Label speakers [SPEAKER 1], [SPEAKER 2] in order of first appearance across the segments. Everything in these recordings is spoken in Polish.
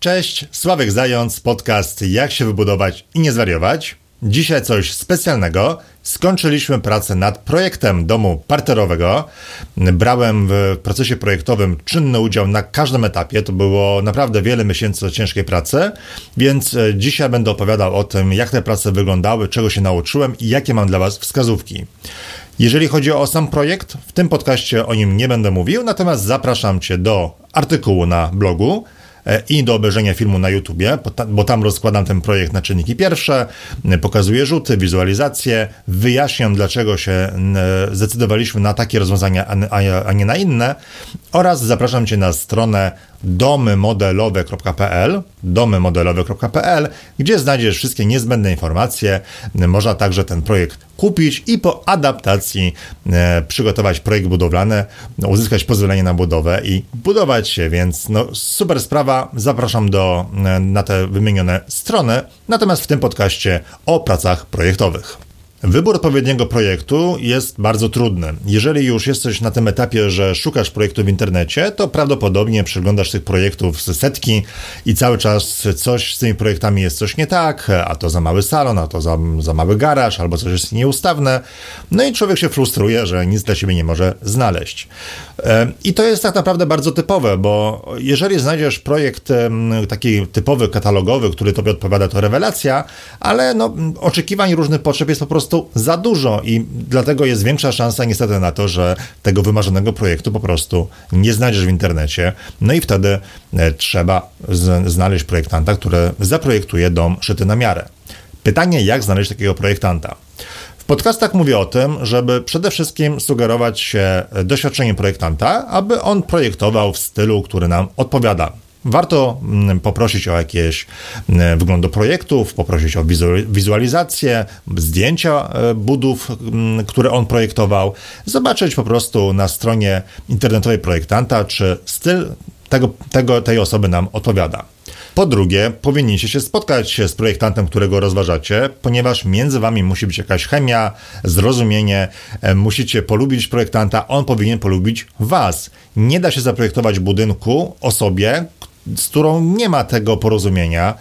[SPEAKER 1] Cześć, Sławek Zając, podcast Jak się wybudować i nie zwariować. Dzisiaj coś specjalnego. Skończyliśmy pracę nad projektem domu parterowego. Brałem w procesie projektowym czynny udział na każdym etapie. To było naprawdę wiele miesięcy ciężkiej pracy, więc e, dzisiaj będę opowiadał o tym, jak te prace wyglądały, czego się nauczyłem i jakie mam dla Was wskazówki. Jeżeli chodzi o sam projekt, w tym podcaście o nim nie będę mówił, natomiast zapraszam Cię do artykułu na blogu i do obejrzenia filmu na YouTubie, bo tam rozkładam ten projekt na czynniki pierwsze, pokazuję rzuty, wizualizacje, wyjaśniam, dlaczego się zdecydowaliśmy na takie rozwiązania, a nie na inne oraz zapraszam Cię na stronę domymodelowe.pl domymodelowe.pl, gdzie znajdziesz wszystkie niezbędne informacje. Można także ten projekt kupić i po adaptacji e, przygotować projekt budowlany, uzyskać pozwolenie na budowę i budować się, więc no, super sprawa. Zapraszam do, e, na te wymienione strony. Natomiast w tym podcaście o pracach projektowych. Wybór odpowiedniego projektu jest bardzo trudny. Jeżeli już jesteś na tym etapie, że szukasz projektu w internecie, to prawdopodobnie przeglądasz tych projektów z setki i cały czas coś z tymi projektami jest coś nie tak, a to za mały salon, a to za, za mały garaż, albo coś jest nieustawne. No i człowiek się frustruje, że nic dla siebie nie może znaleźć. E, I to jest tak naprawdę bardzo typowe, bo jeżeli znajdziesz projekt taki typowy, katalogowy, który tobie odpowiada, to rewelacja, ale no, oczekiwań różnych potrzeb jest po prostu prostu za dużo i dlatego jest większa szansa niestety na to, że tego wymarzonego projektu po prostu nie znajdziesz w internecie. No i wtedy e, trzeba znaleźć projektanta, który zaprojektuje dom szyty na miarę. Pytanie, jak znaleźć takiego projektanta? W podcastach mówię o tym, żeby przede wszystkim sugerować się doświadczeniem projektanta, aby on projektował w stylu, który nam odpowiada. Warto mm, poprosić o jakieś mm, wyglądy projektów, poprosić o wizualizację, zdjęcia e, budów, mm, które on projektował, zobaczyć po prostu na stronie internetowej projektanta, czy styl tego, tego, tej osoby nam odpowiada. Po drugie, powinniście się spotkać z projektantem, którego rozważacie, ponieważ między wami musi być jakaś chemia, zrozumienie, e, musicie polubić projektanta, on powinien polubić was. Nie da się zaprojektować budynku osobie, z którą nie ma tego porozumienia,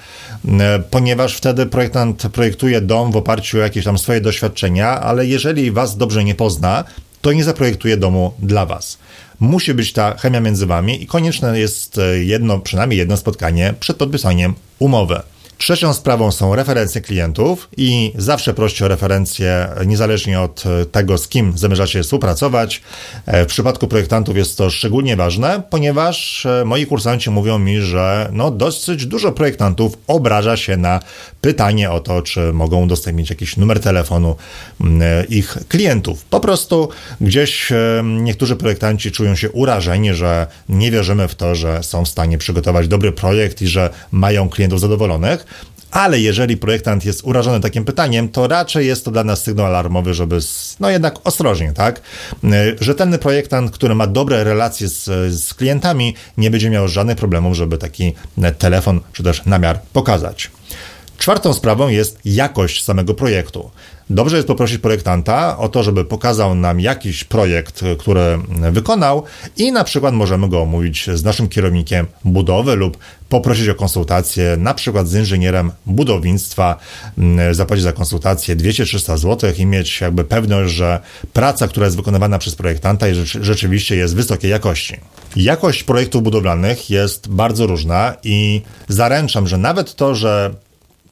[SPEAKER 1] e, ponieważ wtedy projektant projektuje dom w oparciu o jakieś tam swoje doświadczenia, ale jeżeli was dobrze nie pozna, to nie zaprojektuje domu dla was. Musi być ta chemia między wami i konieczne jest e, jedno, przynajmniej jedno spotkanie przed podpisaniem umowy. Trzecią sprawą są referencje klientów i zawsze proście o referencje niezależnie od tego, z kim zamierzacie współpracować. E, w przypadku projektantów jest to szczególnie ważne, ponieważ e, moi kursanci mówią mi, że no dosyć dużo projektantów obraża się na pytanie o to, czy mogą udostępnić jakiś numer telefonu e, ich klientów. Po prostu gdzieś niektórzy projektanci czują się urażeni, że nie wierzymy w to, że są w stanie przygotować dobry projekt i że mają klientów zadowolonych ale jeżeli projektant jest urażony takim pytaniem, to raczej jest to dla nas sygnał alarmowy, żeby no jednak ostrożnie, tak? Rzetelny projektant, który ma dobre relacje z, z klientami, nie będzie miał żadnych problemów, żeby taki telefon czy też namiar pokazać. Czwartą sprawą jest jakość samego projektu. Dobrze jest poprosić projektanta o to, żeby pokazał nam jakiś projekt, który wykonał i na przykład możemy go omówić z naszym kierownikiem budowy lub poprosić o konsultację na przykład z inżynierem budownictwa, mm, zapłacić za konsultację 200-300 zł i mieć jakby pewność, że praca, która jest wykonywana przez projektanta rzeczywiście jest wysokiej jakości. Jakość projektów budowlanych jest bardzo różna i zaręczam, że nawet to, że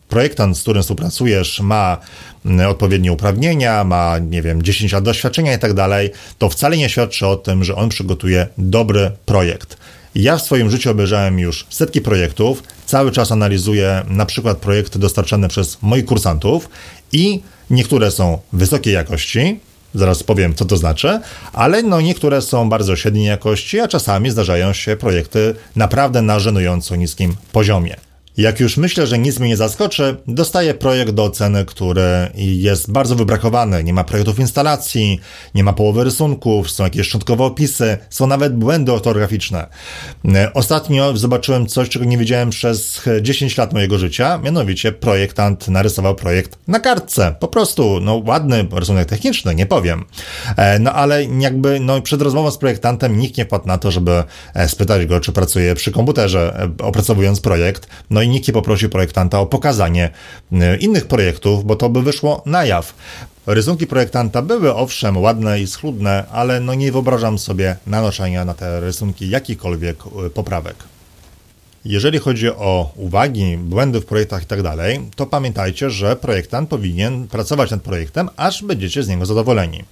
[SPEAKER 1] projektant, z którym współpracujesz, ma mm, odpowiednie uprawnienia, ma, nie wiem, 10 lat doświadczenia i tak dalej, to wcale nie świadczy o tym, że on przygotuje dobry projekt. Ja w swoim życiu obejrzałem już setki projektów, cały czas analizuję na przykład projekty dostarczane przez moich kursantów i niektóre są wysokiej jakości, zaraz powiem co to znaczy, ale no niektóre są bardzo średniej jakości, a czasami zdarzają się projekty naprawdę na żenująco niskim poziomie. Jak już myślę, że nic mnie nie zaskoczy, dostaję projekt do oceny, który jest bardzo wybrakowany. Nie ma projektów instalacji, nie ma połowy rysunków, są jakieś szczątkowe opisy, są nawet błędy ortograficzne. Ostatnio zobaczyłem coś, czego nie wiedziałem przez 10 lat mojego życia, mianowicie projektant narysował projekt na kartce. Po prostu, no ładny rysunek techniczny, nie powiem. E, no ale jakby, no przed rozmową z projektantem nikt nie wpadł na to, żeby e, spytać go, czy pracuje przy komputerze, e, opracowując projekt. No i nikt nie poprosił projektanta o pokazanie y, innych projektów, bo to by wyszło na jaw. Rysunki projektanta były owszem ładne i schludne, ale no nie wyobrażam sobie nanoszenia na te rysunki jakichkolwiek y, poprawek. Jeżeli chodzi o uwagi, błędy w projektach i tak to pamiętajcie, że projektant powinien pracować nad projektem, aż będziecie z niego zadowoleni.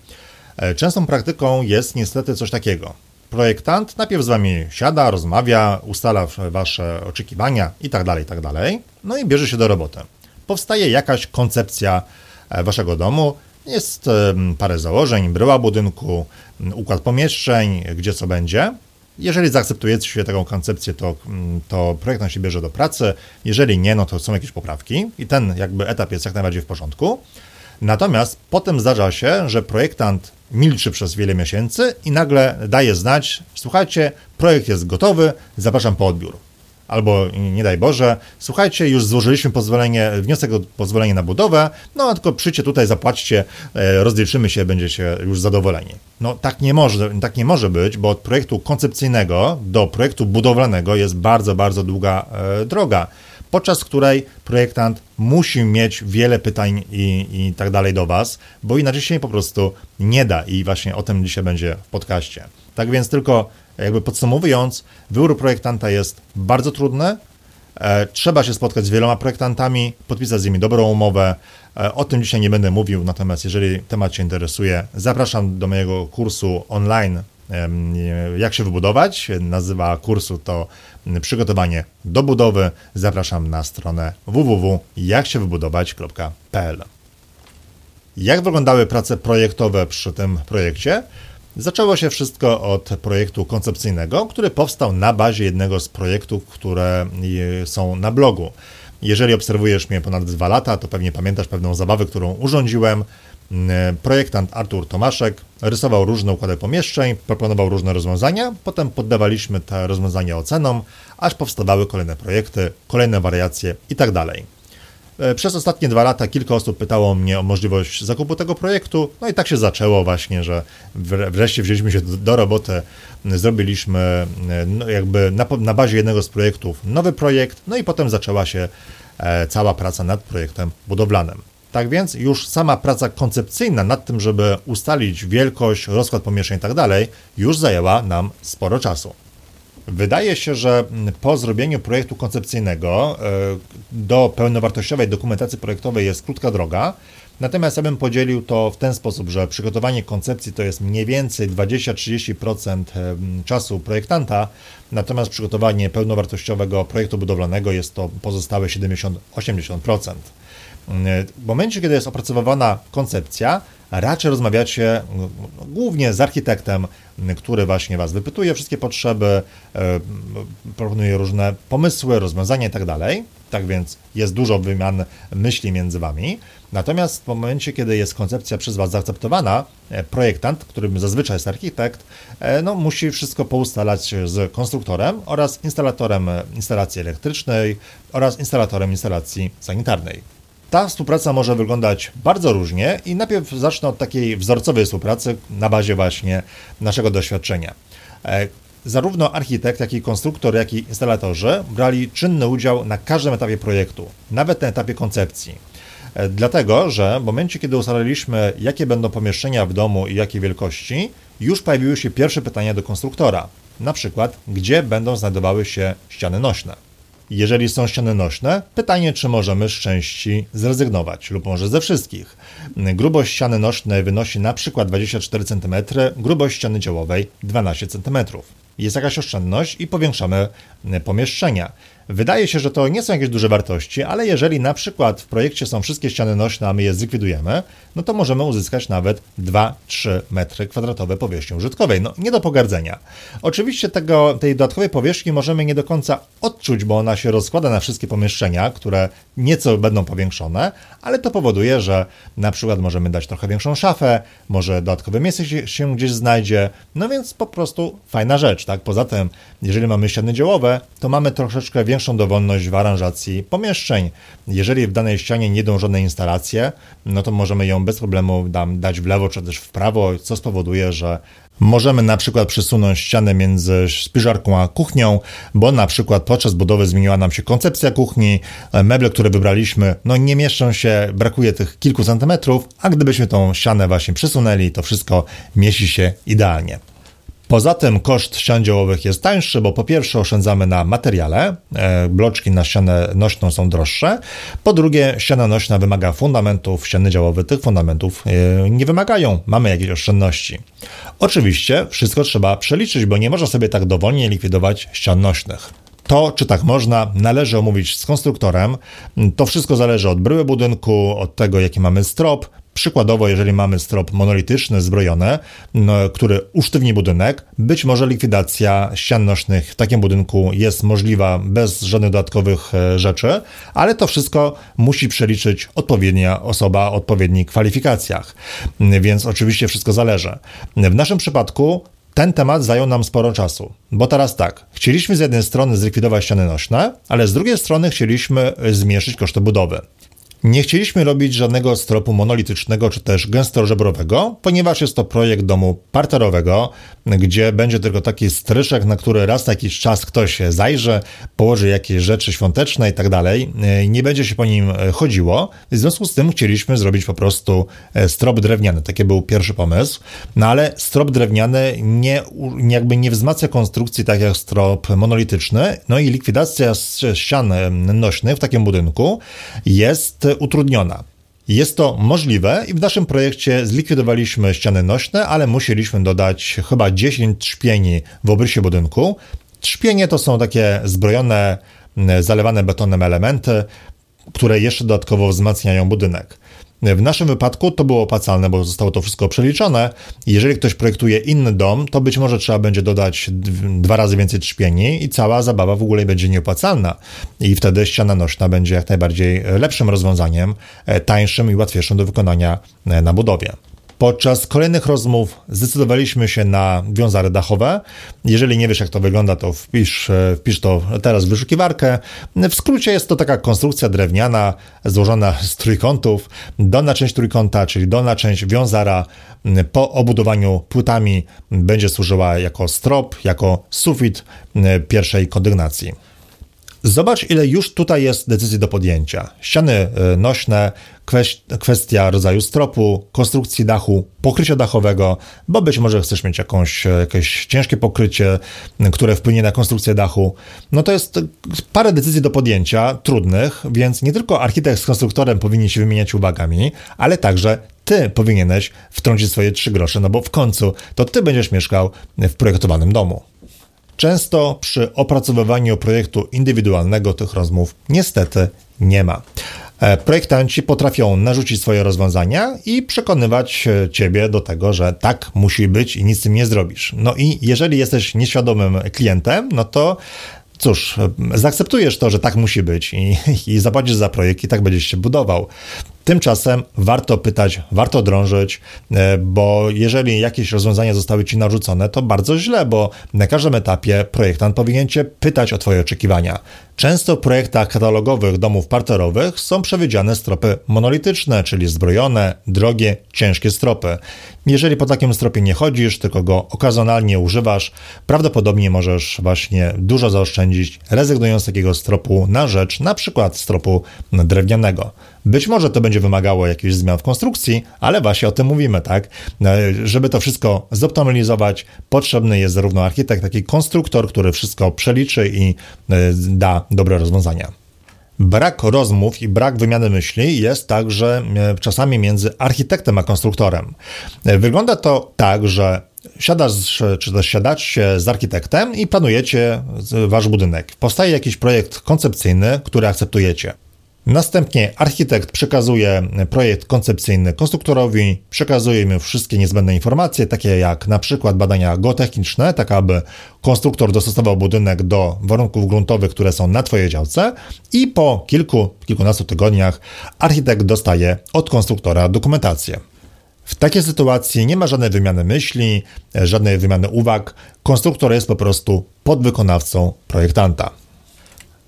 [SPEAKER 1] E, częstą praktyką jest niestety coś takiego projektant najpierw z wami siada, rozmawia, ustala wasze oczekiwania itd., tak itd., tak no i bierze się do roboty. Powstaje jakaś koncepcja e, waszego domu, jest parę założeń, bryła budynku, układ pomieszczeń, gdzie co będzie. Jeżeli zaakceptujecie taką koncepcję, to, to projektant się bierze do pracy. Jeżeli nie, no to są jakieś poprawki i ten jakby etap jest jak najbardziej w porządku. Natomiast potem zdarza się, że projektant milczy przez wiele miesięcy i nagle daje znać, słuchajcie, projekt jest gotowy, zapraszam po odbiór. Albo nie daj Boże, słuchajcie, już złożyliśmy pozwolenie, wniosek o pozwolenie na budowę, no tylko przyjdźcie tutaj, zapłaćcie, e, rozliczymy się, będziecie już zadowoleni. No tak nie może, tak nie może być, bo od projektu koncepcyjnego do projektu budowlanego jest bardzo, bardzo długa e, droga podczas której projektant musi mieć wiele pytań i, i tak dalej do Was, bo inaczej się po prostu nie da i właśnie o tym dzisiaj będzie w podcaście. Tak więc tylko jakby podsumowując, wybór projektanta jest bardzo trudny, e, Trzeba się spotkać z wieloma projektantami, podpisać z nimi dobrą umowę. E, o tym dzisiaj nie będę mówił, natomiast jeżeli temat Cię interesuje, zapraszam do mojego kursu online jak się wybudować. Nazywa kursu to przygotowanie do budowy. Zapraszam na stronę www.jaksiewybudować.pl. Jak wyglądały prace projektowe przy tym projekcie? Zaczęło się wszystko od projektu koncepcyjnego, który powstał na bazie jednego z projektów, które są na blogu. Jeżeli obserwujesz mnie ponad dwa lata, to pewnie pamiętasz pewną zabawę, którą urządziłem. Mm, projektant Artur Tomaszek rysował różne układy pomieszczeń, proponował różne rozwiązania, potem poddawaliśmy te rozwiązania ocenom, aż powstawały kolejne projekty, kolejne wariacje itd. Tak e, przez ostatnie dwa lata kilka osób pytało mnie o możliwość zakupu tego projektu, no i tak się zaczęło właśnie, że wreszcie wzięliśmy się do, roboty, zrobiliśmy no jakby na, na bazie jednego z projektów nowy projekt, no i potem zaczęła się e, cała praca nad projektem budowlanym. Tak więc już sama praca koncepcyjna nad tym, żeby ustalić wielkość, rozkład pomieszczeń i tak już zajęła nam sporo czasu. Wydaje się, że po zrobieniu projektu koncepcyjnego e, do pełnowartościowej dokumentacji projektowej jest krótka droga, natomiast ja bym podzielił to w ten sposób, że przygotowanie koncepcji to jest mniej więcej 20-30% e, czasu projektanta, natomiast przygotowanie pełnowartościowego projektu budowlanego jest to pozostałe 70-80%. W momencie, kiedy jest opracowywana koncepcja, raczej rozmawiacie głównie z architektem, który właśnie Was wypytuje wszystkie potrzeby, e, proponuje różne pomysły, rozwiązania itd. Tak, tak więc jest dużo wymian myśli między Wami. Natomiast w momencie, kiedy jest koncepcja przez Was zaakceptowana, e, projektant, którym zazwyczaj jest architekt, e, no, musi wszystko poustalać z konstruktorem oraz instalatorem instalacji elektrycznej oraz instalatorem instalacji sanitarnej. Ta współpraca może wyglądać bardzo różnie i najpierw zacznę od takiej wzorcowej współpracy na bazie właśnie naszego doświadczenia. E, zarówno architekt, jak i konstruktor, jak i instalatorzy brali czynny udział na każdym etapie projektu, nawet na etapie koncepcji. E, dlatego, że w momencie, kiedy ustaliliśmy, jakie będą pomieszczenia w domu i jakiej wielkości, już pojawiły się pierwsze pytania do konstruktora. Na przykład, gdzie będą znajdowały się ściany nośne. Jeżeli są ściany nośne, pytanie, czy możemy z części zrezygnować lub może ze wszystkich. Grubość ściany nośnej wynosi przykład 24 cm, grubość ściany działowej 12 cm. jest jakaś oszczędność i powiększamy pomieszczenia. Wydaje się, że to nie są jakieś duże wartości, ale jeżeli na przykład w projekcie są wszystkie ściany nośne, a my je zlikwidujemy, no to możemy uzyskać nawet 2-3 metry kwadratowe powierzchni użytkowej. No nie do pogardzenia. Oczywiście tego, tej dodatkowej powierzchni możemy nie do końca odczuć, bo ona się rozkłada na wszystkie pomieszczenia, które nieco będą powiększone, ale to powoduje, że na przykład możemy dać trochę większą szafę, może dodatkowe miejsce się, się gdzieś znajdzie, no więc po prostu fajna rzecz, tak? Poza tym, jeżeli mamy ściany działowe, to mamy troszeczkę większą dowolność w aranżacji pomieszczeń. Jeżeli w danej ścianie nie idą żadne instalacje, no to możemy ją bez problemu dać w lewo czy też w prawo, co spowoduje, że Możemy na przykład przesunąć ścianę między spiżarką a kuchnią, bo na przykład podczas budowy zmieniła nam się koncepcja kuchni, meble, które wybraliśmy, no nie mieszczą się, brakuje tych kilku centymetrów, a gdybyśmy tą ścianę właśnie przesunęli, to wszystko mieści się idealnie. Poza tym koszt ścian działowych jest tańszy, bo po pierwsze oszczędzamy na materiale, e, bloczki na ścianę nośną są droższe, po drugie ściana nośna wymaga fundamentów, ściany działowe tych fundamentów e, nie wymagają, mamy jakieś oszczędności. Oczywiście wszystko trzeba przeliczyć, bo nie można sobie tak dowolnie likwidować ścian nośnych. To, czy tak można, należy omówić z konstruktorem. To wszystko zależy od bryły budynku, od tego, jaki mamy strop, Przykładowo, jeżeli mamy strop monolityczny, zbrojony, no, który usztywni budynek, być może likwidacja ścian nośnych w takim budynku jest możliwa bez żadnych dodatkowych e, rzeczy, ale to wszystko musi przeliczyć odpowiednia osoba o odpowiednich kwalifikacjach. Więc oczywiście wszystko zależy. W naszym przypadku ten temat zajął nam sporo czasu, bo teraz tak, chcieliśmy z jednej strony zlikwidować ściany nośne, ale z drugiej strony chcieliśmy zmniejszyć koszty budowy. Nie chcieliśmy robić żadnego stropu monolitycznego czy też gęstożebrowego, ponieważ jest to projekt domu parterowego, gdzie będzie tylko taki stryszek, na który raz na jakiś czas ktoś zajrzy, położy jakieś rzeczy świąteczne i tak dalej. Nie będzie się po nim chodziło. W związku z tym chcieliśmy zrobić po prostu e, strop drewniany. Taki był pierwszy pomysł. No ale strop drewniany nie, jakby nie wzmacnia konstrukcji tak jak strop monolityczny. No i likwidacja ścian nośnych w takim budynku jest utrudniona. Jest to możliwe i w naszym projekcie zlikwidowaliśmy ściany nośne, ale musieliśmy dodać chyba 10 trzpieni w obrysie budynku. Trzpienie to są takie zbrojone, zalewane betonem elementy, które jeszcze dodatkowo wzmacniają budynek. W naszym wypadku to było opłacalne, bo zostało to wszystko przeliczone. Jeżeli ktoś projektuje inny dom, to być może trzeba będzie dodać dwa razy więcej trzpieni i cała zabawa w ogóle będzie nieopłacalna. I wtedy ściana nośna będzie jak najbardziej lepszym rozwiązaniem, e, tańszym i łatwiejszym do wykonania e, na budowie. Podczas kolejnych rozmów zdecydowaliśmy się na wiązary dachowe. Jeżeli nie wiesz, jak to wygląda, to wpisz, e, wpisz to teraz w wyszukiwarkę. W skrócie jest to taka konstrukcja drewniana złożona z trójkątów. Dolna część trójkąta, czyli dolna część wiązara po obudowaniu płytami będzie służyła jako strop, jako sufit pierwszej kondygnacji. Zobacz, ile już tutaj jest decyzji do podjęcia. Ściany e, nośne, kwestia rodzaju stropu, konstrukcji dachu, pokrycia dachowego, bo być może chcesz mieć jakąś, e, jakieś ciężkie pokrycie, które wpłynie na konstrukcję dachu. No to jest parę decyzji do podjęcia, trudnych, więc nie tylko architekt z konstruktorem powinni się wymieniać uwagami, ale także ty powinieneś wtrącić swoje trzy grosze, no bo w końcu to ty będziesz mieszkał w projektowanym domu. Często przy opracowywaniu projektu indywidualnego tych rozmów niestety nie ma. E, projektanci potrafią narzucić swoje rozwiązania i przekonywać e, ciebie do tego, że tak musi być i nic z tym nie zrobisz. No i jeżeli jesteś nieświadomym klientem, no to cóż, zaakceptujesz to, że tak musi być i, i zapłacisz za projekt i tak będziesz się budował. Tymczasem warto pytać, warto drążyć, e, bo jeżeli jakieś rozwiązania zostały ci narzucone, to bardzo źle, bo na każdym etapie projektant powinien cię pytać o twoje oczekiwania. Często w projektach katalogowych domów parterowych są przewidziane stropy monolityczne, czyli zbrojone, drogie, ciężkie stropy. Jeżeli po takim stropie nie chodzisz, tylko go okazjonalnie używasz, prawdopodobnie możesz właśnie dużo zaoszczędzić, rezygnując z takiego stropu na rzecz na przykład stropu drewnianego. Być może to będzie wymagało jakichś zmian w konstrukcji, ale właśnie o tym mówimy, tak? E, żeby to wszystko zoptymalizować, potrzebny jest zarówno architekt, jak i konstruktor, który wszystko przeliczy i e, da dobre rozwiązania. Brak rozmów i brak wymiany myśli jest także e, czasami między architektem a konstruktorem. Wygląda to tak, że siadasz, czy też siadacie z architektem i planujecie wasz budynek. Powstaje jakiś projekt koncepcyjny, który akceptujecie. Następnie architekt przekazuje projekt koncepcyjny konstruktorowi, przekazuje mu wszystkie niezbędne informacje, takie jak na przykład badania geotechniczne, tak aby konstruktor dostosował budynek do warunków gruntowych, które są na Twojej działce i po kilku, kilkunastu tygodniach architekt dostaje od konstruktora dokumentację. W takiej sytuacji nie ma żadnej wymiany myśli, żadnej wymiany uwag. Konstruktor jest po prostu podwykonawcą projektanta.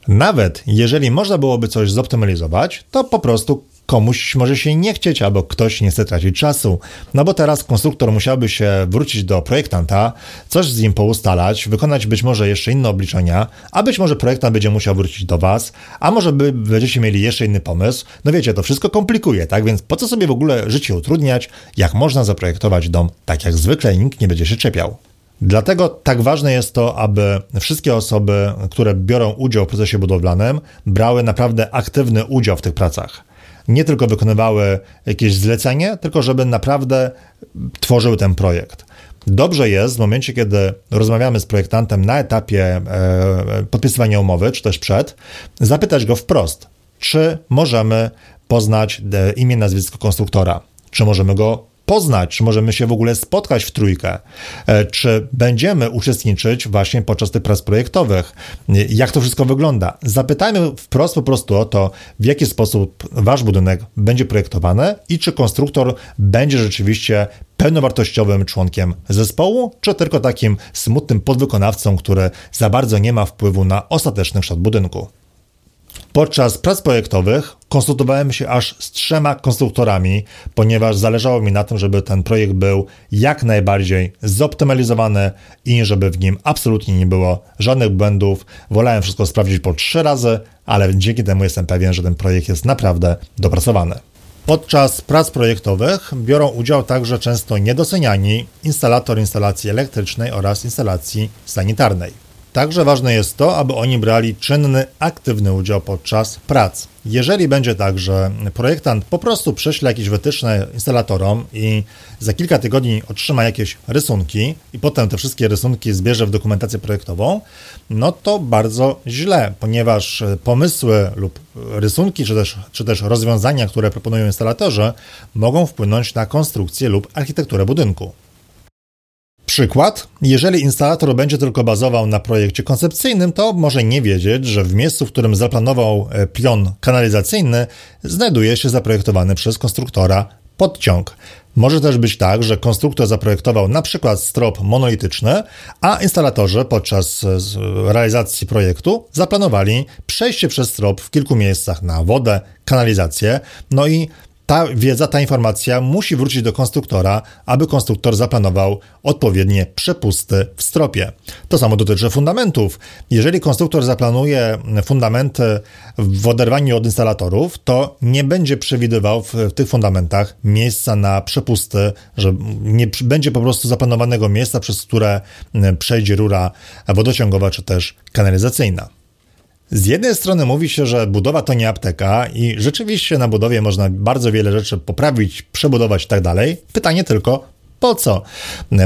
[SPEAKER 1] Nawet jeżeli można byłoby coś zoptymalizować, to po prostu komuś może się nie chcieć, albo ktoś nie chce tracić czasu. No bo teraz konstruktor musiałby się wrócić do projektanta, coś z nim poustalać, wykonać być może jeszcze inne obliczenia, a być może projektant będzie musiał wrócić do Was, a może by będziecie mieli jeszcze inny pomysł. No wiecie, to wszystko komplikuje, tak? Więc po co sobie w ogóle życie utrudniać, jak można zaprojektować dom tak jak zwykle i nikt nie będzie się czepiał. Dlatego tak ważne jest to, aby wszystkie osoby, które biorą udział w procesie budowlanym, brały naprawdę aktywny udział w tych pracach. Nie tylko wykonywały jakieś zlecenie, tylko żeby naprawdę tworzyły ten projekt. Dobrze jest w momencie, kiedy rozmawiamy z projektantem na etapie e, podpisywania umowy, czy też przed, zapytać go wprost, czy możemy poznać e, imię, nazwisko konstruktora, czy możemy go poznać, czy możemy się w ogóle spotkać w trójkę, e, czy będziemy uczestniczyć właśnie podczas tych prac projektowych, jak to wszystko wygląda. Zapytajmy wprost po prostu o to, w jaki sposób wasz budynek będzie projektowany i czy konstruktor będzie rzeczywiście pełnowartościowym członkiem zespołu, czy tylko takim smutnym podwykonawcą, który za bardzo nie ma wpływu na ostateczny kształt budynku. Podczas prac projektowych konsultowałem się aż z trzema konstruktorami, ponieważ zależało mi na tym, żeby ten projekt był jak najbardziej zoptymalizowany i żeby w nim absolutnie nie było żadnych błędów. Wolałem wszystko sprawdzić po trzy razy, ale dzięki temu jestem pewien, że ten projekt jest naprawdę dopracowany. Podczas prac projektowych biorą udział także często niedoceniani instalator instalacji elektrycznej oraz instalacji sanitarnej. Także ważne jest to, aby oni brali czynny, aktywny udział podczas prac. Jeżeli będzie tak, że projektant po prostu prześle jakieś wytyczne instalatorom i za kilka tygodni otrzyma jakieś rysunki i potem te wszystkie rysunki zbierze w dokumentację projektową, no to bardzo źle, ponieważ pomysły lub rysunki, czy też, czy też rozwiązania, które proponują instalatorzy, mogą wpłynąć na konstrukcję lub architekturę budynku. Przykład, jeżeli instalator będzie tylko bazował na projekcie koncepcyjnym, to może nie wiedzieć, że w miejscu, w którym zaplanował e, pion kanalizacyjny, znajduje się zaprojektowany przez konstruktora podciąg. Może też być tak, że konstruktor zaprojektował na przykład strop monolityczny, a instalatorzy podczas e, realizacji projektu zaplanowali przejście przez strop w kilku miejscach na wodę, kanalizację, no i ta wiedza, ta informacja musi wrócić do konstruktora, aby konstruktor zaplanował odpowiednie przepusty w stropie. To samo dotyczy fundamentów. Jeżeli konstruktor zaplanuje fundamenty w oderwaniu od instalatorów, to nie będzie przewidywał w, tych fundamentach miejsca na przepusty, że nie będzie po prostu zaplanowanego miejsca, przez które przejdzie rura wodociągowa czy też kanalizacyjna. Z jednej strony mówi się, że budowa to nie apteka i rzeczywiście na budowie można bardzo wiele rzeczy poprawić, przebudować i tak dalej. Pytanie tylko, po co?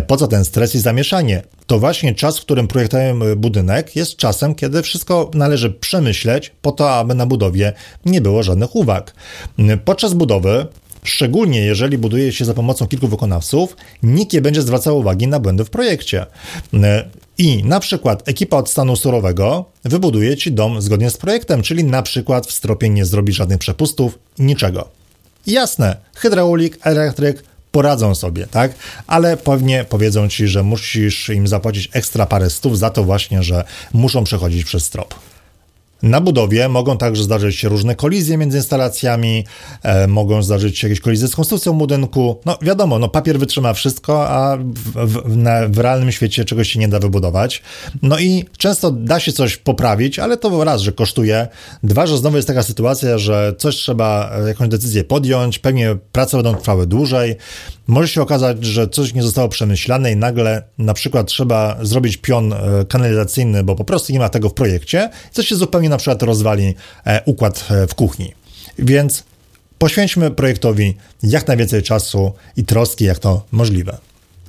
[SPEAKER 1] Po co ten stres i zamieszanie? To właśnie czas, w którym projektujemy budynek, jest czasem, kiedy wszystko należy przemyśleć po to, aby na budowie nie było żadnych uwag. Podczas budowy Szczególnie jeżeli buduje się za pomocą kilku wykonawców, nikt nie będzie zwracał uwagi na błędy w projekcie. I na przykład ekipa od stanu surowego wybuduje ci dom zgodnie z projektem, czyli na przykład w stropie nie zrobi żadnych przepustów, niczego. Jasne, hydraulik, elektryk poradzą sobie, tak? Ale pewnie powiedzą ci, że musisz im zapłacić ekstra parę stów za to właśnie, że muszą przechodzić przez strop. Na budowie mogą także zdarzyć się różne kolizje między instalacjami, e, mogą zdarzyć się jakieś kolizje z konstrukcją budynku. No wiadomo, no papier wytrzyma wszystko, a w, w, na, w, realnym świecie czegoś się nie da wybudować. No i często da się coś poprawić, ale to raz, że kosztuje. Dwa, że znowu jest taka sytuacja, że coś trzeba, e, jakąś decyzję podjąć, pewnie prace będą trwały dłużej. Może się okazać, że coś nie zostało przemyślane i nagle na przykład trzeba zrobić pion e, kanalizacyjny, bo po prostu nie ma tego w projekcie, coś się zupełnie na przykład rozwali e, układ e, w kuchni. Więc poświęćmy projektowi jak najwięcej czasu i troski, jak to możliwe.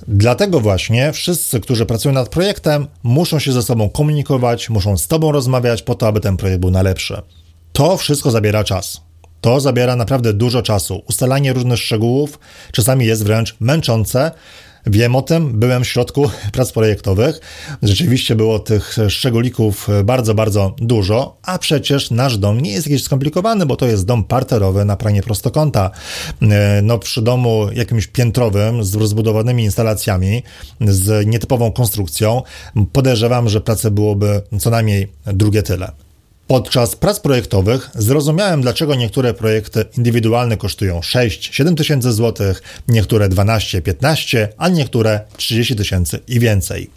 [SPEAKER 1] Dlatego właśnie wszyscy, którzy pracują nad projektem, muszą się ze sobą komunikować, muszą z Tobą rozmawiać po to, aby ten projekt był najlepszy. To wszystko zabiera czas. To zabiera naprawdę dużo czasu. Ustalanie różnych szczegółów czasami jest wręcz męczące, Wiem o tym, byłem w środku prac projektowych. Rzeczywiście było tych szczególików bardzo, bardzo dużo, a przecież nasz dom nie jest jakiś skomplikowany, bo to jest dom parterowy na pranie prostokąta. E, no przy domu jakimś piętrowym z rozbudowanymi instalacjami, z nietypową konstrukcją, podejrzewam, że prace byłoby co najmniej drugie tyle. Podczas prac projektowych zrozumiałem, dlaczego niektóre projekty indywidualne kosztują 6-7 tysięcy złotych, niektóre 12-15, a niektóre 30 tysięcy i więcej.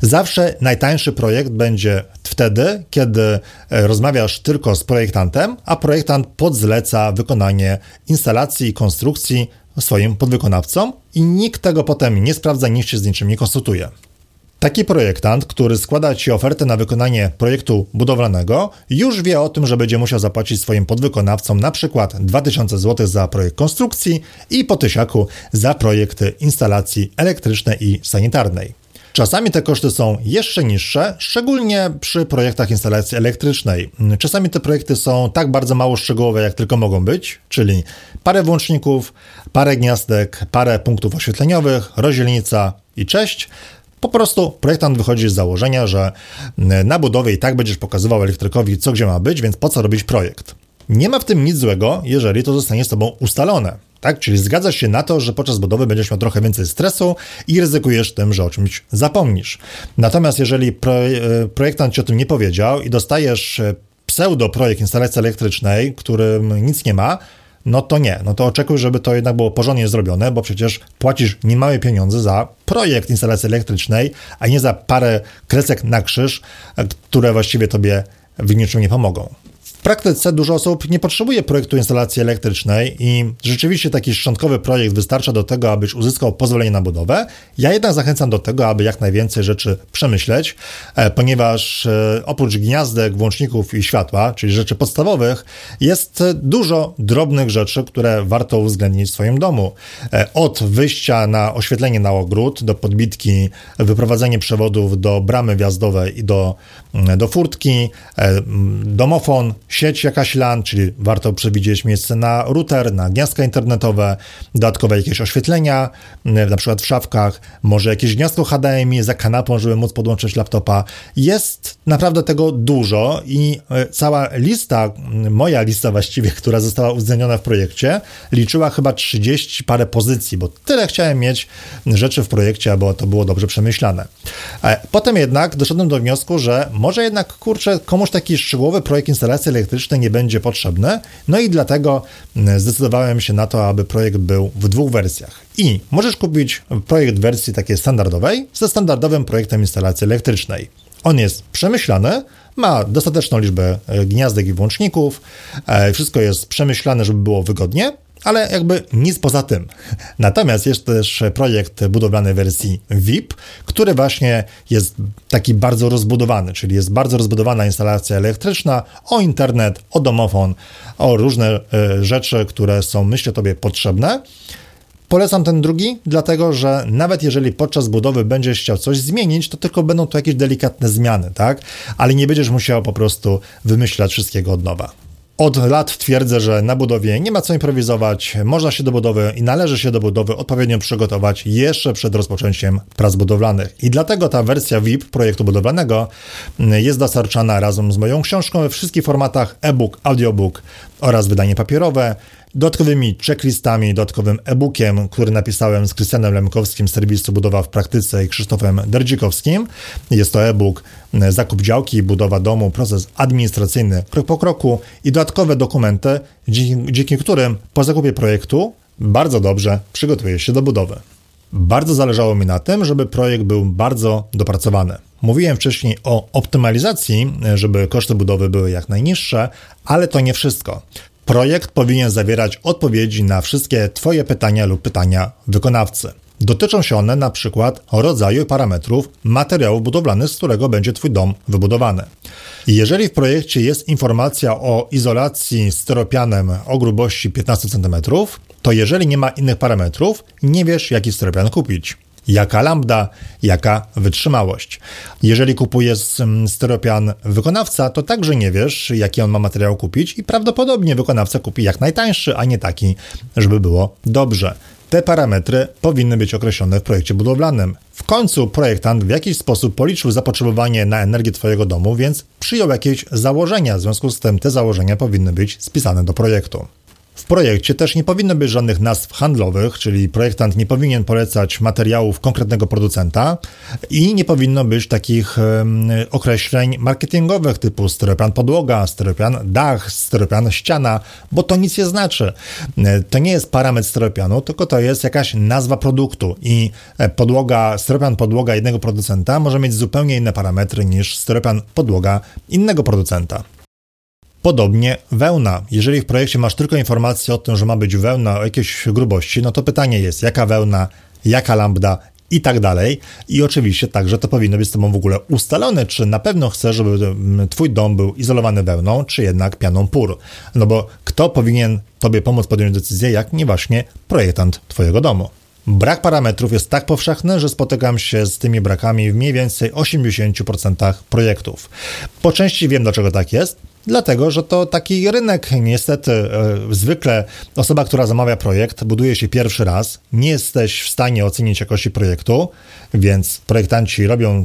[SPEAKER 1] Zawsze najtańszy projekt będzie wtedy, kiedy e, rozmawiasz tylko z projektantem, a projektant podzleca wykonanie instalacji i konstrukcji swoim podwykonawcom i nikt tego potem nie sprawdza, nikt się z niczym nie konsultuje. Taki projektant, który składa Ci ofertę na wykonanie projektu budowlanego, już wie o tym, że będzie musiał zapłacić swoim podwykonawcom na przykład 2000 zł za projekt konstrukcji i po tysiaku za projekty instalacji elektrycznej i sanitarnej. Czasami te koszty są jeszcze niższe, szczególnie przy projektach instalacji elektrycznej. Czasami te projekty są tak bardzo mało szczegółowe, jak tylko mogą być, czyli parę włączników, parę gniazdek, parę punktów oświetleniowych, rozdzielnica i cześć, po prostu projektant wychodzi z założenia, że e, na budowie i tak będziesz pokazywał elektrykowi, co gdzie ma być, więc po co robić projekt? Nie ma w tym nic złego, jeżeli to zostanie z tobą ustalone. Tak? Czyli zgadzasz się na to, że podczas budowy będziesz miał trochę więcej stresu i ryzykujesz tym, że o czymś zapomnisz. Natomiast jeżeli e, projektant ci o tym nie powiedział i dostajesz e, pseudo projekt instalacji elektrycznej, którym nic nie ma, no to nie. No to oczekuj, żeby to jednak było porządnie zrobione, bo przecież płacisz niemałe pieniądze za projekt instalacji elektrycznej, a nie za parę kresek na krzyż, które właściwie tobie w niczym nie pomogą. W praktyce dużo osób nie potrzebuje projektu instalacji elektrycznej i rzeczywiście taki szczątkowy projekt wystarcza do tego, abyś uzyskał pozwolenie na budowę. Ja jednak zachęcam do tego, aby jak najwięcej rzeczy przemyśleć, e, ponieważ e, oprócz gniazdek, włączników i światła, czyli rzeczy podstawowych, jest dużo drobnych rzeczy, które warto uwzględnić w swoim domu. E, od wyjścia na oświetlenie na ogród, do podbitki, wyprowadzenie przewodów do bramy wjazdowej i do, do furtki, domofon, sieć jakaś LAN, czyli warto przewidzieć miejsce na router, na gniazdka internetowe, dodatkowe jakieś oświetlenia, na przykład w szafkach, może jakieś gniazdko HDMI za kanapą, żeby móc podłączyć laptopa. Jest naprawdę tego dużo i e, cała lista, moja lista właściwie, która została uwzględniona w projekcie, liczyła chyba 30 parę pozycji, bo tyle chciałem mieć rzeczy w projekcie, aby to było dobrze przemyślane. E, potem jednak doszedłem do wniosku, że może jednak, kurczę, komuś taki szczegółowy projekt instalacji elektryczny nie będzie potrzebny. No i dlatego mm, zdecydowałem się na to, aby projekt był w dwóch wersjach. I możesz kupić projekt wersji takiej standardowej ze standardowym projektem instalacji elektrycznej. On jest przemyślany, ma dostateczną liczbę e, gniazdek i włączników, e, wszystko jest przemyślane, żeby było wygodnie, ale jakby nic poza tym. Natomiast jest też projekt budowlany wersji VIP, który właśnie jest taki bardzo rozbudowany, czyli jest bardzo rozbudowana instalacja elektryczna, o internet, o domofon, o różne e, rzeczy, które są, myślę, Tobie potrzebne. Polecam ten drugi, dlatego że nawet jeżeli podczas budowy będziesz chciał coś zmienić, to tylko będą to jakieś delikatne zmiany, tak? Ale nie będziesz musiał po prostu wymyślać wszystkiego od nowa. Od lat twierdzę, że na budowie nie ma co improwizować, można się do budowy i należy się do budowy odpowiednio przygotować jeszcze przed rozpoczęciem prac budowlanych. I dlatego ta wersja VIP projektu budowlanego jest dostarczana razem z moją książką we wszystkich formatach e-book, audiobook oraz wydanie papierowe dodatkowymi checklistami, dodatkowym e-bookiem, który napisałem z Krystianem Lemkowskim z serwisu Budowa w Praktyce i Krzysztofem Derdzikowskim. Jest to e-book e, Zakup działki, budowa domu, proces administracyjny krok po kroku i dodatkowe dokumenty, dzięki, dzięki którym po zakupie projektu bardzo dobrze przygotuje się do budowy. Bardzo zależało mi na tym, żeby projekt był bardzo dopracowany. Mówiłem wcześniej o optymalizacji, e, żeby koszty budowy były jak najniższe, ale to nie wszystko. Projekt powinien zawierać odpowiedzi na wszystkie Twoje pytania lub pytania wykonawcy. Dotyczą się one na przykład rodzaju parametrów materiału budowlanych, z którego będzie Twój dom wybudowany. Jeżeli w projekcie jest informacja o izolacji styropianem o grubości 15 cm, to jeżeli nie ma innych parametrów, nie wiesz jaki styropian kupić jaka lambda, jaka wytrzymałość. Jeżeli kupujesz mm, styropian wykonawca, to także nie wiesz, jaki on ma materiał kupić i prawdopodobnie wykonawca kupi jak najtańszy, a nie taki, żeby było dobrze. Te parametry powinny być określone w projekcie budowlanym. W końcu projektant w jakiś sposób policzył zapotrzebowanie na energię Twojego domu, więc przyjął jakieś założenia, w związku z tym te założenia powinny być spisane do projektu. W projekcie też nie powinno być żadnych nazw handlowych, czyli projektant nie powinien polecać materiałów konkretnego producenta i nie powinno być takich um, określeń marketingowych typu styropian podłoga, styropian dach, styropian ściana, bo to nic nie znaczy. To nie jest parametr styropianu, tylko to jest jakaś nazwa produktu i e, podłoga, styropian podłoga jednego producenta może mieć zupełnie inne parametry niż styropian podłoga innego producenta. Podobnie wełna. Jeżeli w projekcie masz tylko informację o tym, że ma być wełna o jakiejś grubości, no to pytanie jest, jaka wełna, jaka lambda i tak dalej. I oczywiście także to powinno być z tobą w ogóle ustalone, czy na pewno chcesz, żeby mm, twój dom był izolowany wełną, czy jednak pianą pur. No bo kto powinien tobie pomóc podjąć decyzję, jak nie właśnie projektant twojego domu. Brak parametrów jest tak powszechny, że spotykam się z tymi brakami w mniej więcej 80% projektów. Po części wiem, dlaczego tak jest, Dlatego, że to taki rynek, niestety, e, zwykle osoba, która zamawia projekt, buduje się pierwszy raz, nie jesteś w stanie ocenić jakości projektu, więc projektanci robią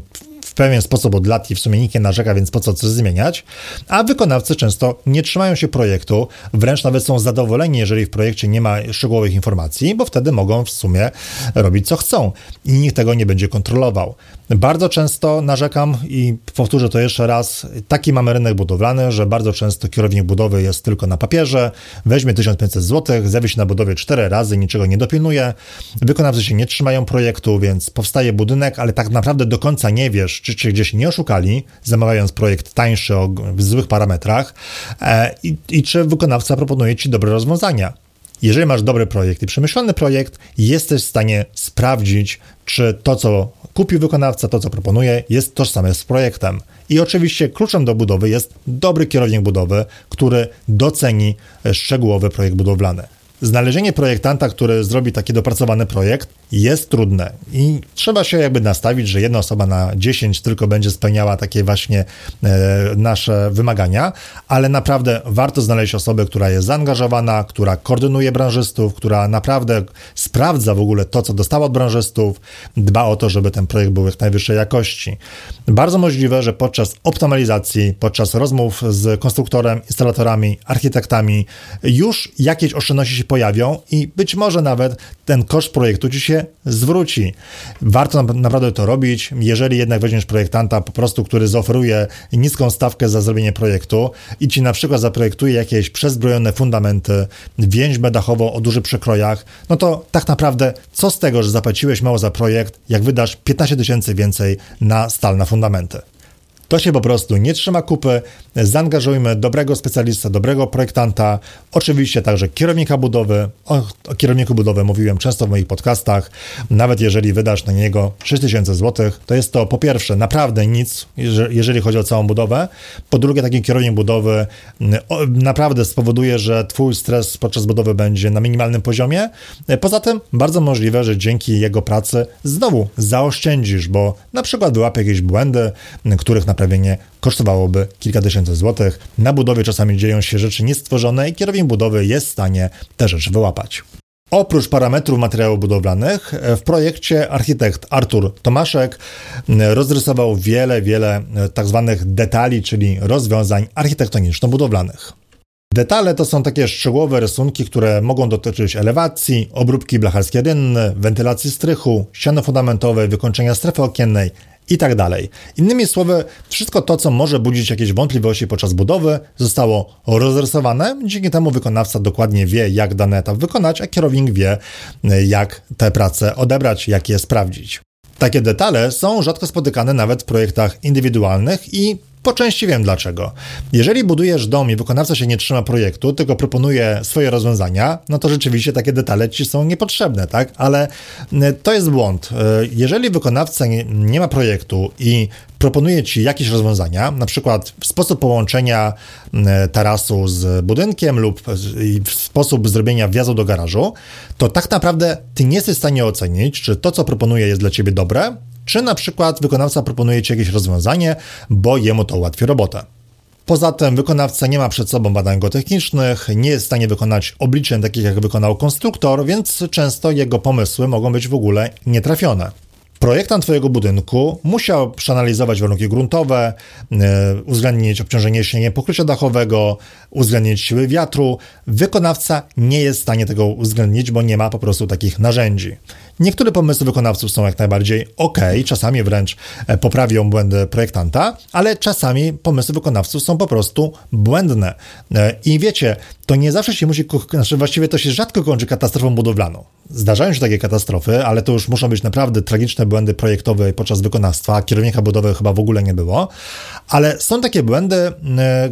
[SPEAKER 1] pewien sposób od lat i w sumie nikt nie narzeka, więc po co coś zmieniać, a wykonawcy często nie trzymają się projektu, wręcz nawet są zadowoleni, jeżeli w projekcie nie ma szczegółowych informacji, bo wtedy mogą w sumie robić co chcą i nikt tego nie będzie kontrolował. Bardzo często narzekam i powtórzę to jeszcze raz, taki mamy rynek budowlany, że bardzo często kierownik budowy jest tylko na papierze, weźmie 1500 zł, zjawi się na budowie 4 razy, niczego nie dopilnuje, wykonawcy się nie trzymają projektu, więc powstaje budynek, ale tak naprawdę do końca nie wiesz, czy cię gdzieś nie oszukali, zamawiając projekt tańszy o złych parametrach e, i, i czy wykonawca proponuje ci dobre rozwiązania. Jeżeli masz dobry projekt i przemyślany projekt, jesteś w stanie sprawdzić, czy to, co kupił wykonawca, to, co proponuje, jest tożsame z projektem. I oczywiście kluczem do budowy jest dobry kierownik budowy, który doceni szczegółowy projekt budowlany. Znalezienie projektanta, który zrobi taki dopracowany projekt, jest trudne i trzeba się jakby nastawić, że jedna osoba na 10 tylko będzie spełniała takie właśnie e, nasze wymagania, ale naprawdę warto znaleźć osobę, która jest zaangażowana, która koordynuje branżystów, która naprawdę sprawdza w ogóle to, co dostała od branżystów, dba o to, żeby ten projekt był jak najwyższej jakości. Bardzo możliwe, że podczas optymalizacji, podczas rozmów z konstruktorem, instalatorami, architektami już jakieś oszczędności się i być może nawet ten koszt projektu ci się zwróci. Warto naprawdę to robić. Jeżeli jednak weźmiesz projektanta po prostu, który zaoferuje niską stawkę za zrobienie projektu i ci na przykład zaprojektuje jakieś przezbrojone fundamenty, więźbę dachową o dużych przekrojach, no to tak naprawdę co z tego, że zapłaciłeś mało za projekt, jak wydasz 15 tysięcy więcej na stal na fundamenty. To się po prostu nie trzyma kupy. Zaangażujmy dobrego specjalista, dobrego projektanta, oczywiście także kierownika budowy. O, o kierowniku budowy mówiłem często w moich podcastach. Nawet jeżeli wydasz na niego 6000 zł, to jest to po pierwsze naprawdę nic, jeżeli chodzi o całą budowę. Po drugie, taki kierownik budowy naprawdę spowoduje, że twój stres podczas budowy będzie na minimalnym poziomie. Poza tym bardzo możliwe, że dzięki jego pracy znowu zaoszczędzisz, bo na przykład wyłapie jakieś błędy, których na naprawienie kosztowałoby kilka tysięcy złotych. Na budowie czasami dzieją się rzeczy niestworzone i kierownik budowy jest w stanie te rzeczy wyłapać. Oprócz parametrów materiałów budowlanych, w projekcie architekt Artur Tomaszek rozrysował wiele, wiele tak zwanych detali, czyli rozwiązań architektoniczno-budowlanych. Detale to są takie szczegółowe rysunki, które mogą dotyczyć elewacji, obróbki blacharskiej rynny, wentylacji strychu, ściany fundamentowej, wykończenia strefy okiennej, i tak dalej. Innymi słowy, wszystko to, co może budzić jakieś wątpliwości podczas budowy, zostało rozrysowane. Dzięki temu wykonawca dokładnie wie, jak dany etap wykonać, a kierownik wie, jak te prace odebrać, jak je sprawdzić. Takie detale są rzadko spotykane nawet w projektach indywidualnych i Po części wiem dlaczego. Jeżeli budujesz dom i wykonawca się nie trzyma projektu, tylko proponuje swoje rozwiązania, no to rzeczywiście takie detale ci są niepotrzebne, tak? Ale e, to jest błąd. E, jeżeli wykonawca nie, ma projektu i proponuje ci jakieś rozwiązania, na przykład sposób połączenia tarasu z budynkiem lub sposób zrobienia wjazdu do garażu, to tak naprawdę ty nie jesteś w stanie ocenić, czy to, co proponuje, jest dla ciebie dobre, czy na przykład wykonawca proponuje ci jakieś rozwiązanie, bo jemu to ułatwi robotę. Poza tym wykonawca nie ma przed sobą badań geotechnicznych, nie jest w stanie wykonać obliczeń takich jak wykonał konstruktor, więc często jego pomysły mogą być w ogóle nietrafione. Projektant Twojego budynku musiał przeanalizować warunki gruntowe, e, uwzględnić obciążenie śniegiem pokrycia dachowego, uwzględnić siły wiatru. Wykonawca nie jest w stanie tego uwzględnić, bo nie ma po prostu takich narzędzi. Niektóre pomysły wykonawców są jak najbardziej ok, czasami wręcz e, poprawią błędy projektanta, ale czasami pomysły wykonawców są po prostu błędne. E, I wiecie, to nie zawsze się musi, znaczy właściwie to się rzadko kończy katastrofą budowlaną. Zdarzają się takie katastrofy, ale to już muszą być naprawdę tragiczne błędy projektowe podczas wykonawstwa. Kierownika budowy chyba w ogóle nie było, ale są takie błędy, e,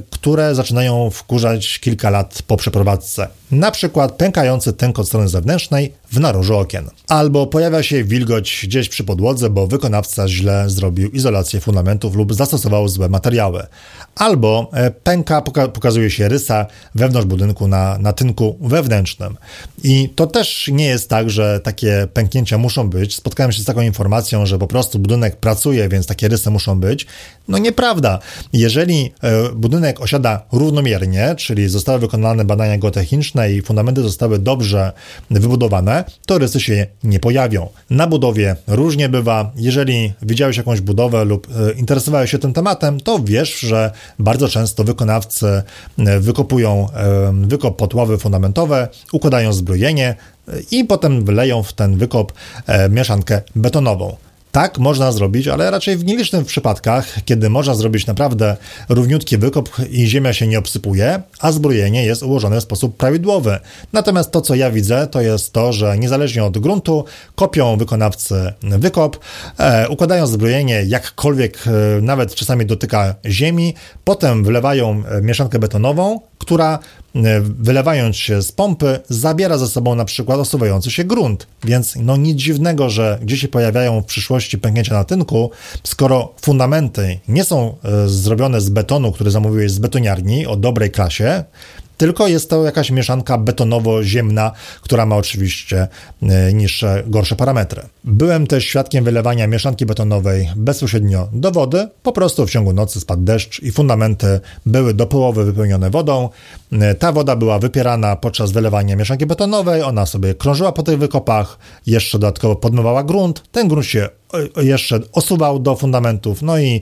[SPEAKER 1] które zaczynają wkurzać kilka lat po przeprowadzce. Na przykład pękający tynk od strony zewnętrznej w narożu okien. Albo pojawia się wilgoć gdzieś przy podłodze, bo wykonawca źle zrobił izolację fundamentów lub zastosował złe materiały. Albo e, pęka, pokazuje się rysa wewnątrz budynku na, na tynku wewnętrznym. I to też nie jest tak, że takie pęknięcia muszą być. Spotkałem się z taką informacją, że po prostu budynek pracuje, więc takie rysy muszą być. No nieprawda. Jeżeli e, budynek osiada równomiernie, czyli zostały wykonane badania geotechniczne i fundamenty zostały dobrze wybudowane, to rysy się nie pojawią. Na budowie różnie bywa. Jeżeli widziałeś jakąś budowę lub e, interesowałeś się tym tematem, to wiesz, że bardzo często wykonawcy e, wykopują wykop podłowy fundamentowe, układają zbrojenie i potem wleją w ten wykop mieszankę betonową. Tak, można zrobić, ale raczej w nielicznych przypadkach, kiedy można zrobić naprawdę równiutki wykop i ziemia się nie obsypuje, a zbrojenie jest ułożone w sposób prawidłowy. Natomiast to, co ja widzę, to jest to, że niezależnie od gruntu kopią wykonawcy wykop, e, układają zbrojenie jakkolwiek, e, nawet czasami dotyka ziemi, potem wlewają mieszankę betonową, która E, wylewając się z pompy, zabiera ze sobą na przykład osuwający się grunt. Więc no nic dziwnego, że gdzieś się pojawiają w przyszłości pęknięcia na tynku, skoro fundamenty nie są e, zrobione z betonu, który zamówiłeś z betoniarni o dobrej klasie, tylko jest to jakaś mieszanka betonowo-ziemna, która ma oczywiście e, niższe, gorsze parametry. Byłem też świadkiem wylewania mieszanki betonowej bezpośrednio do wody, po prostu w ciągu nocy spadł deszcz i fundamenty były do połowy wypełnione wodą. E, ta woda była wypierana podczas wylewania mieszanki betonowej, ona sobie krążyła po tych wykopach, jeszcze dodatkowo podmywała grunt, ten grunt się e, jeszcze osuwał do fundamentów, no i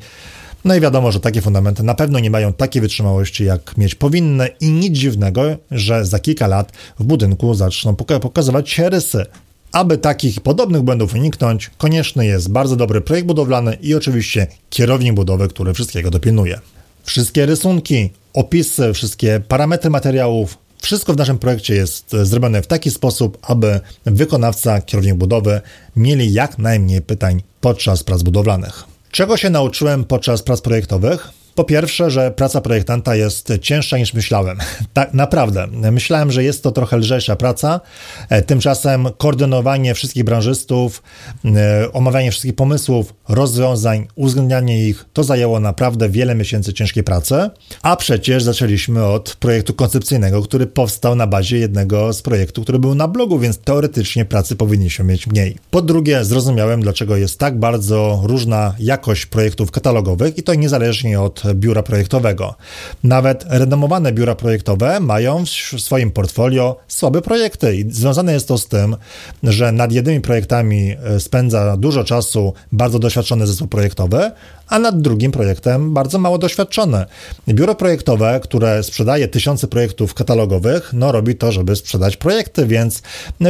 [SPEAKER 1] no i wiadomo, że takie fundamenty na pewno nie mają takiej wytrzymałości, jak mieć powinny i nic dziwnego, że za kilka lat w budynku zaczną pokazywać się rysy. Aby takich podobnych błędów uniknąć, konieczny jest bardzo dobry projekt budowlany i oczywiście kierownik budowy, który wszystkiego dopilnuje. Wszystkie rysunki, opisy, wszystkie parametry materiałów, wszystko w naszym projekcie jest zrobione w taki sposób, aby wykonawca, kierownik budowy mieli jak najmniej pytań podczas prac budowlanych. Czego się nauczyłem podczas prac projektowych? Po pierwsze, że praca projektanta jest cięższa niż myślałem. Tak naprawdę. Myślałem, że jest to trochę lżejsza praca. E, tymczasem koordynowanie wszystkich branżystów, e, omawianie wszystkich pomysłów, rozwiązań, uwzględnianie ich, to zajęło naprawdę wiele miesięcy ciężkiej pracy. A przecież zaczęliśmy od projektu koncepcyjnego, który powstał na bazie jednego z projektów, który był na blogu, więc teoretycznie pracy powinniśmy mieć mniej. Po drugie, zrozumiałem, dlaczego jest tak bardzo różna jakość projektów katalogowych i to niezależnie od biura projektowego. Nawet renomowane biura projektowe mają w swoim portfolio słabe projekty i związane jest to z tym, że nad jednymi projektami e, spędza dużo czasu bardzo doświadczony zespół projektowy, a nad drugim projektem bardzo mało doświadczone. Biuro projektowe, które sprzedaje tysiące projektów katalogowych, no robi to, żeby sprzedać projekty, więc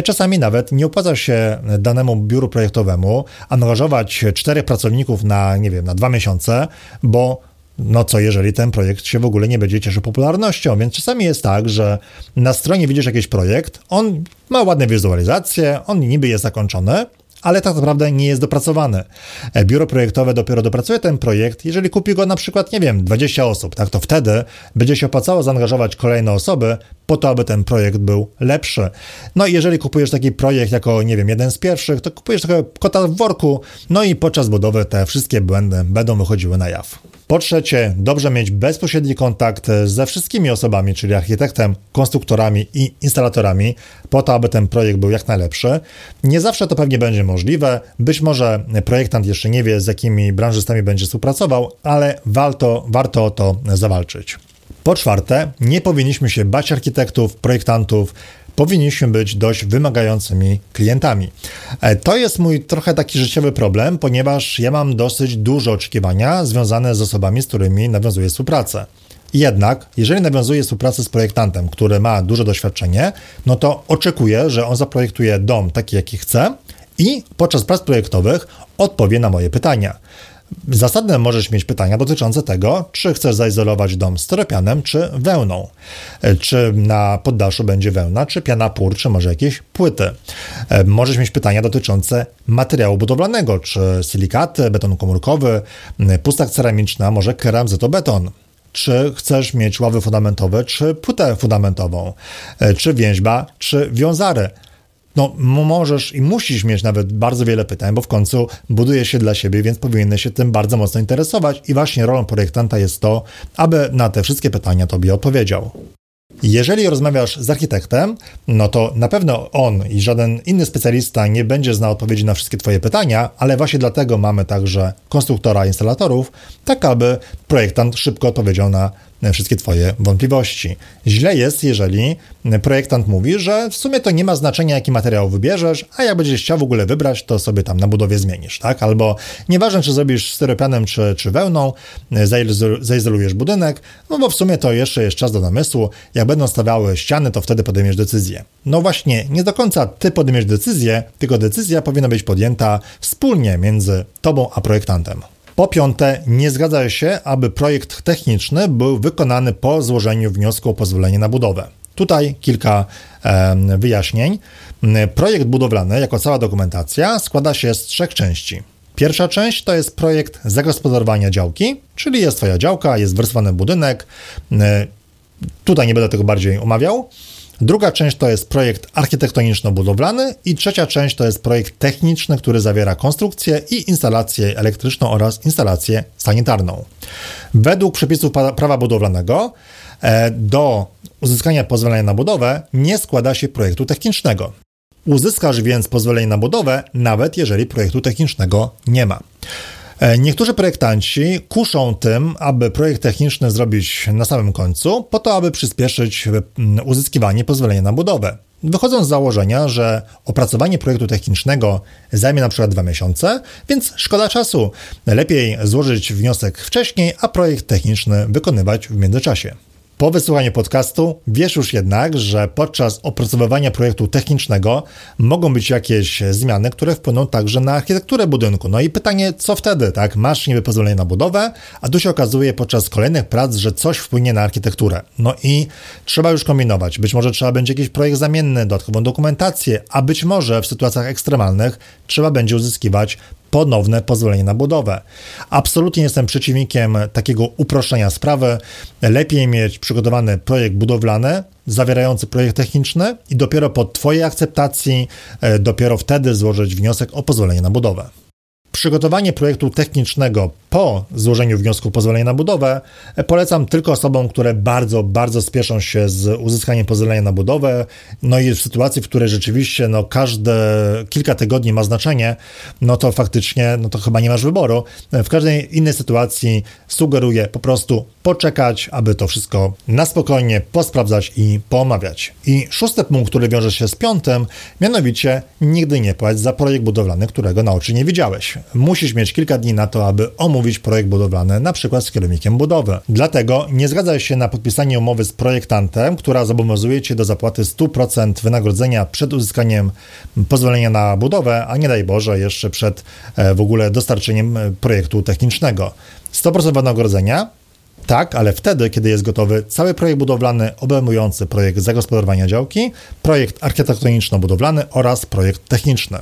[SPEAKER 1] czasami nawet nie opłaca się danemu biuru projektowemu angażować czterech pracowników na, nie wiem, na dwa miesiące, bo no co jeżeli ten projekt się w ogóle nie będzie cieszył popularnością? Więc czasami jest tak, że na stronie widzisz jakiś projekt, on ma ładne wizualizacje, on niby jest zakończony, ale tak naprawdę nie jest dopracowany. E, biuro projektowe dopiero dopracuje ten projekt, jeżeli kupi go na przykład, nie wiem, 20 osób, tak to wtedy będzie się opłacało zaangażować kolejne osoby po to, aby ten projekt był lepszy. No i jeżeli kupujesz taki projekt jako, nie wiem, jeden z pierwszych, to kupujesz takiego kota w worku, no i podczas budowy te wszystkie błędy będą wychodziły na jaw. Po trzecie, dobrze mieć bezpośredni kontakt ze wszystkimi osobami, czyli architektem, konstruktorami i instalatorami, po to, aby ten projekt był jak najlepszy. Nie zawsze to pewnie będzie możliwe. Być może projektant jeszcze nie wie, z jakimi branżystami będzie współpracował, ale warto, warto o to zawalczyć. Po czwarte, nie powinniśmy się bać architektów, projektantów, powinniśmy być dość wymagającymi klientami. E, to jest mój trochę taki życiowy problem, ponieważ ja mam dosyć duże oczekiwania związane z osobami, z którymi nawiązuję współpracę. Jednak, jeżeli nawiązuję współpracę z projektantem, który ma duże doświadczenie, no to oczekuję, że on zaprojektuje dom taki, jaki chce i podczas prac projektowych odpowie na moje pytania. Zasadne możesz mieć pytania dotyczące tego, czy chcesz zaizolować dom styropianem czy wełną. Czy na poddaszu będzie wełna, czy piana pór, czy może jakieś płyty. Możesz mieć pytania dotyczące materiału budowlanego, czy silikaty, beton komórkowy, pustak ceramiczna, może keramzytobeton czy chcesz mieć ławy fundamentowe, czy płytę fundamentową, czy więźba, czy wiązary no, możesz i musisz mieć nawet bardzo wiele pytań, bo w końcu buduje się dla siebie, więc powinieneś się tym bardzo mocno interesować i właśnie rolą projektanta jest to, aby na te wszystkie pytania tobie odpowiedział. Jeżeli rozmawiasz z architektem, no to na pewno on i żaden inny specjalista nie będzie znał odpowiedzi na wszystkie Twoje pytania, ale właśnie dlatego mamy także konstruktora instalatorów, tak aby projektant szybko odpowiedział na wszystkie Twoje wątpliwości. Źle jest, jeżeli projektant mówi, że w sumie to nie ma znaczenia, jaki materiał wybierzesz, a jak będziesz chciał w ogóle wybrać, to sobie tam na budowie zmienisz, tak? Albo nieważne, czy zrobisz styropianem, czy, czy wełną, zaizolujesz budynek, no bo w sumie to jeszcze jest czas do namysłu. Jak będą stawiały ściany, to wtedy podejmiesz decyzję. No właśnie, nie do końca ty podejmiesz decyzję, tylko decyzja powinna być podjęta wspólnie między tobą a projektantem. Po piąte, nie zgadza się, aby projekt techniczny był wykonany po złożeniu wniosku o pozwolenie na budowę. Tutaj kilka e, wyjaśnień. Projekt budowlany, jako cała dokumentacja, składa się z trzech części. Pierwsza część to jest projekt zagospodarowania działki, czyli jest Twoja działka, jest wersowany budynek. E, tutaj nie będę tego bardziej omawiał. Druga część to jest projekt architektoniczno-budowlany i trzecia część to jest projekt techniczny, który zawiera konstrukcję i instalację elektryczną oraz instalację sanitarną. Według przepisów prawa budowlanego e, do uzyskania pozwolenia na budowę nie składa się projektu technicznego. Uzyskasz więc pozwolenie na budowę, nawet jeżeli projektu technicznego nie ma. E, niektórzy projektanci kuszą tym, aby projekt techniczny zrobić na samym końcu, po to, aby przyspieszyć mm, uzyskiwanie pozwolenia na budowę. Wychodzą z założenia, że opracowanie projektu technicznego zajmie na przykład dwa miesiące, więc szkoda czasu. Lepiej złożyć wniosek wcześniej, a projekt techniczny wykonywać w międzyczasie. Po wysłuchaniu podcastu wiesz już jednak, że podczas opracowywania projektu technicznego mogą być jakieś zmiany, które wpłyną także na architekturę budynku. No i pytanie, co wtedy, tak? Masz niby pozwolenie na budowę, a tu się okazuje podczas kolejnych prac, że coś wpłynie na architekturę. No i trzeba już kombinować. Być może trzeba będzie jakiś projekt zamienny, dodatkową dokumentację, a być może w sytuacjach ekstremalnych trzeba będzie uzyskiwać ponowne pozwolenie na budowę. Absolutnie jestem przeciwnikiem takiego uproszczenia sprawy. Lepiej mieć przygotowany projekt budowlany, zawierający projekt techniczny i dopiero po Twojej akceptacji, e, dopiero wtedy złożyć wniosek o pozwolenie na budowę. Przygotowanie projektu technicznego po złożeniu wniosku o pozwolenie na budowę polecam tylko osobom, które bardzo, bardzo spieszą się z uzyskaniem pozwolenia na budowę. No i w sytuacji, w której rzeczywiście no, każde kilka tygodni ma znaczenie, no to faktycznie no to chyba nie masz wyboru. W każdej innej sytuacji sugeruję po prostu poczekać, aby to wszystko na spokojnie posprawdzać i poomawiać. I szósty punkt, który wiąże się z piątym, mianowicie nigdy nie płać za projekt budowlany, którego na oczy nie widziałeś. Musisz mieć kilka dni na to, aby omówić projekt budowlany, na przykład z kierownikiem budowy. Dlatego nie zgadzaj się na podpisanie umowy z projektantem, która zobowiązuje cię do zapłaty 100% wynagrodzenia przed uzyskaniem pozwolenia na budowę, a nie daj Boże jeszcze przed e, w ogóle dostarczeniem e, projektu technicznego. 100% wynagrodzenia tak, ale wtedy, kiedy jest gotowy cały projekt budowlany obejmujący projekt zagospodarowania działki, projekt architektoniczno-budowlany oraz projekt techniczny.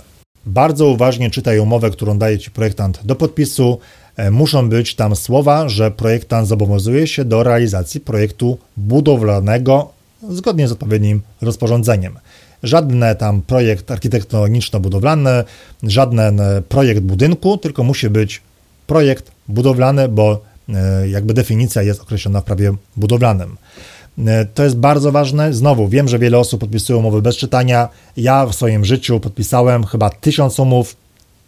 [SPEAKER 1] Bardzo uważnie czytaj umowę, którą daje Ci projektant do podpisu. E, muszą być tam słowa, że projektant zobowiązuje się do realizacji projektu budowlanego zgodnie z odpowiednim rozporządzeniem. Żadny tam projekt architektoniczno-budowlany, żaden e, projekt budynku, tylko musi być projekt budowlany, bo e, jakby definicja jest określona w prawie budowlanym. E, to jest bardzo ważne. Znowu, wiem, że wiele osób podpisuje umowy bez czytania. Ja w swoim życiu podpisałem chyba tysiąc umów,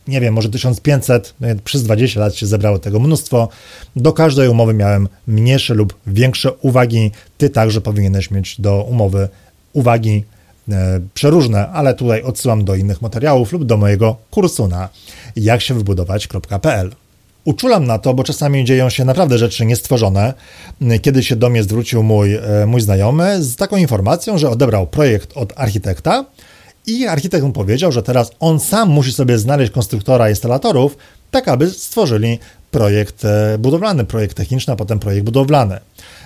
[SPEAKER 1] nie wiem, może 1500, no przez 20 lat się zebrało tego mnóstwo. Do każdej umowy miałem mniejsze lub większe uwagi. Ty także powinieneś mieć do umowy uwagi e, przeróżne, ale tutaj odsyłam do innych materiałów lub do mojego kursu na jaksiewybudować.pl. Uczulam na to, bo czasami dzieją się naprawdę rzeczy niestworzone. Kiedy się do mnie zwrócił mój, e, mój znajomy z taką informacją, że odebrał projekt od architekta i architekt mu powiedział, że teraz on sam musi sobie znaleźć konstruktora instalatorów, tak aby stworzyli projekt e, budowlany, projekt techniczny, a potem projekt budowlany.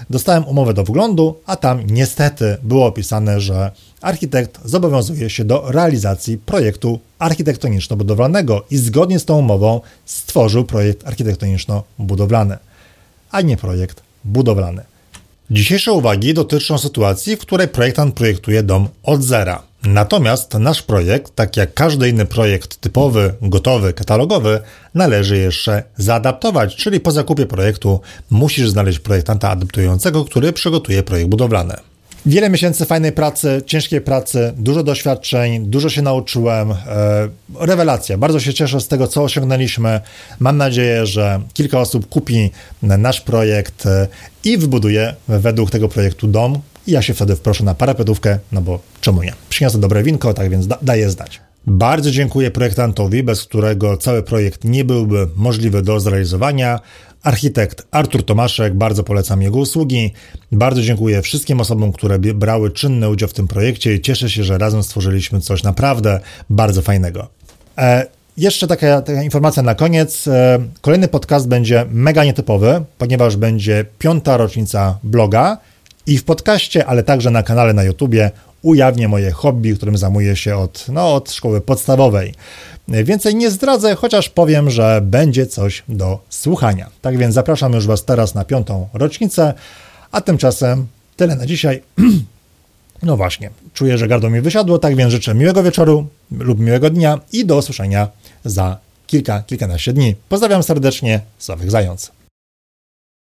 [SPEAKER 1] Dostałem umowę do wglądu, a tam niestety było opisane, że architekt zobowiązuje się do realizacji projektu architektoniczno-budowlanego i zgodnie z tą umową stworzył projekt architektoniczno-budowlany, a nie projekt budowlany. Dzisiejsze uwagi dotyczą sytuacji, w której projektant projektuje dom od zera. Natomiast nasz projekt, tak jak każdy inny projekt typowy, gotowy, katalogowy, należy jeszcze zaadaptować, czyli po zakupie projektu musisz znaleźć projektanta adaptującego, który przygotuje projekt budowlany. Wiele miesięcy fajnej pracy, ciężkiej pracy, dużo doświadczeń, dużo się nauczyłem. E, rewelacja. Bardzo się cieszę z tego, co osiągnęliśmy. Mam nadzieję, że kilka osób kupi nasz projekt e, i wybuduje według tego projektu dom. I ja się wtedy wproszę na parapetówkę, no bo czemu nie? Przyniosę dobre winko, tak więc da, daję zdać. Bardzo dziękuję projektantowi, bez którego cały projekt nie byłby możliwy do zrealizowania. Architekt Artur Tomaszek, bardzo polecam jego usługi. Bardzo dziękuję wszystkim osobom, które brały czynny udział w tym projekcie i cieszę się, że razem stworzyliśmy coś naprawdę bardzo fajnego. E, jeszcze taka, taka, informacja na koniec. E, kolejny podcast będzie mega nietypowy, ponieważ będzie piąta rocznica bloga i w podcaście, ale także na kanale na YouTubie ujawnię moje hobby, którym zajmuję się od, no, od szkoły podstawowej. Więcej nie zdradzę, chociaż powiem, że będzie coś do słuchania. Tak więc zapraszam już Was teraz na piątą rocznicę, a tymczasem tyle na dzisiaj. No właśnie, czuję, że gardło mi wysiadło, tak więc życzę miłego wieczoru lub miłego dnia i do usłyszenia za kilka, kilkanaście dni. Pozdrawiam serdecznie, Sławek Zając.